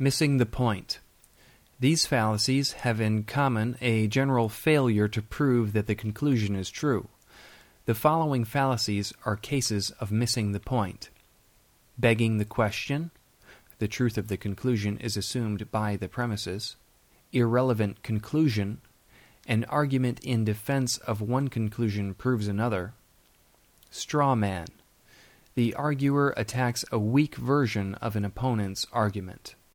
Missing the point. These fallacies have in common a general failure to prove that the conclusion is true. The following fallacies are cases of missing the point. Begging the question. The truth of the conclusion is assumed by the premises. Irrelevant conclusion. An argument in defense of one conclusion proves another. Straw man. The arguer attacks a weak version of an opponent's argument.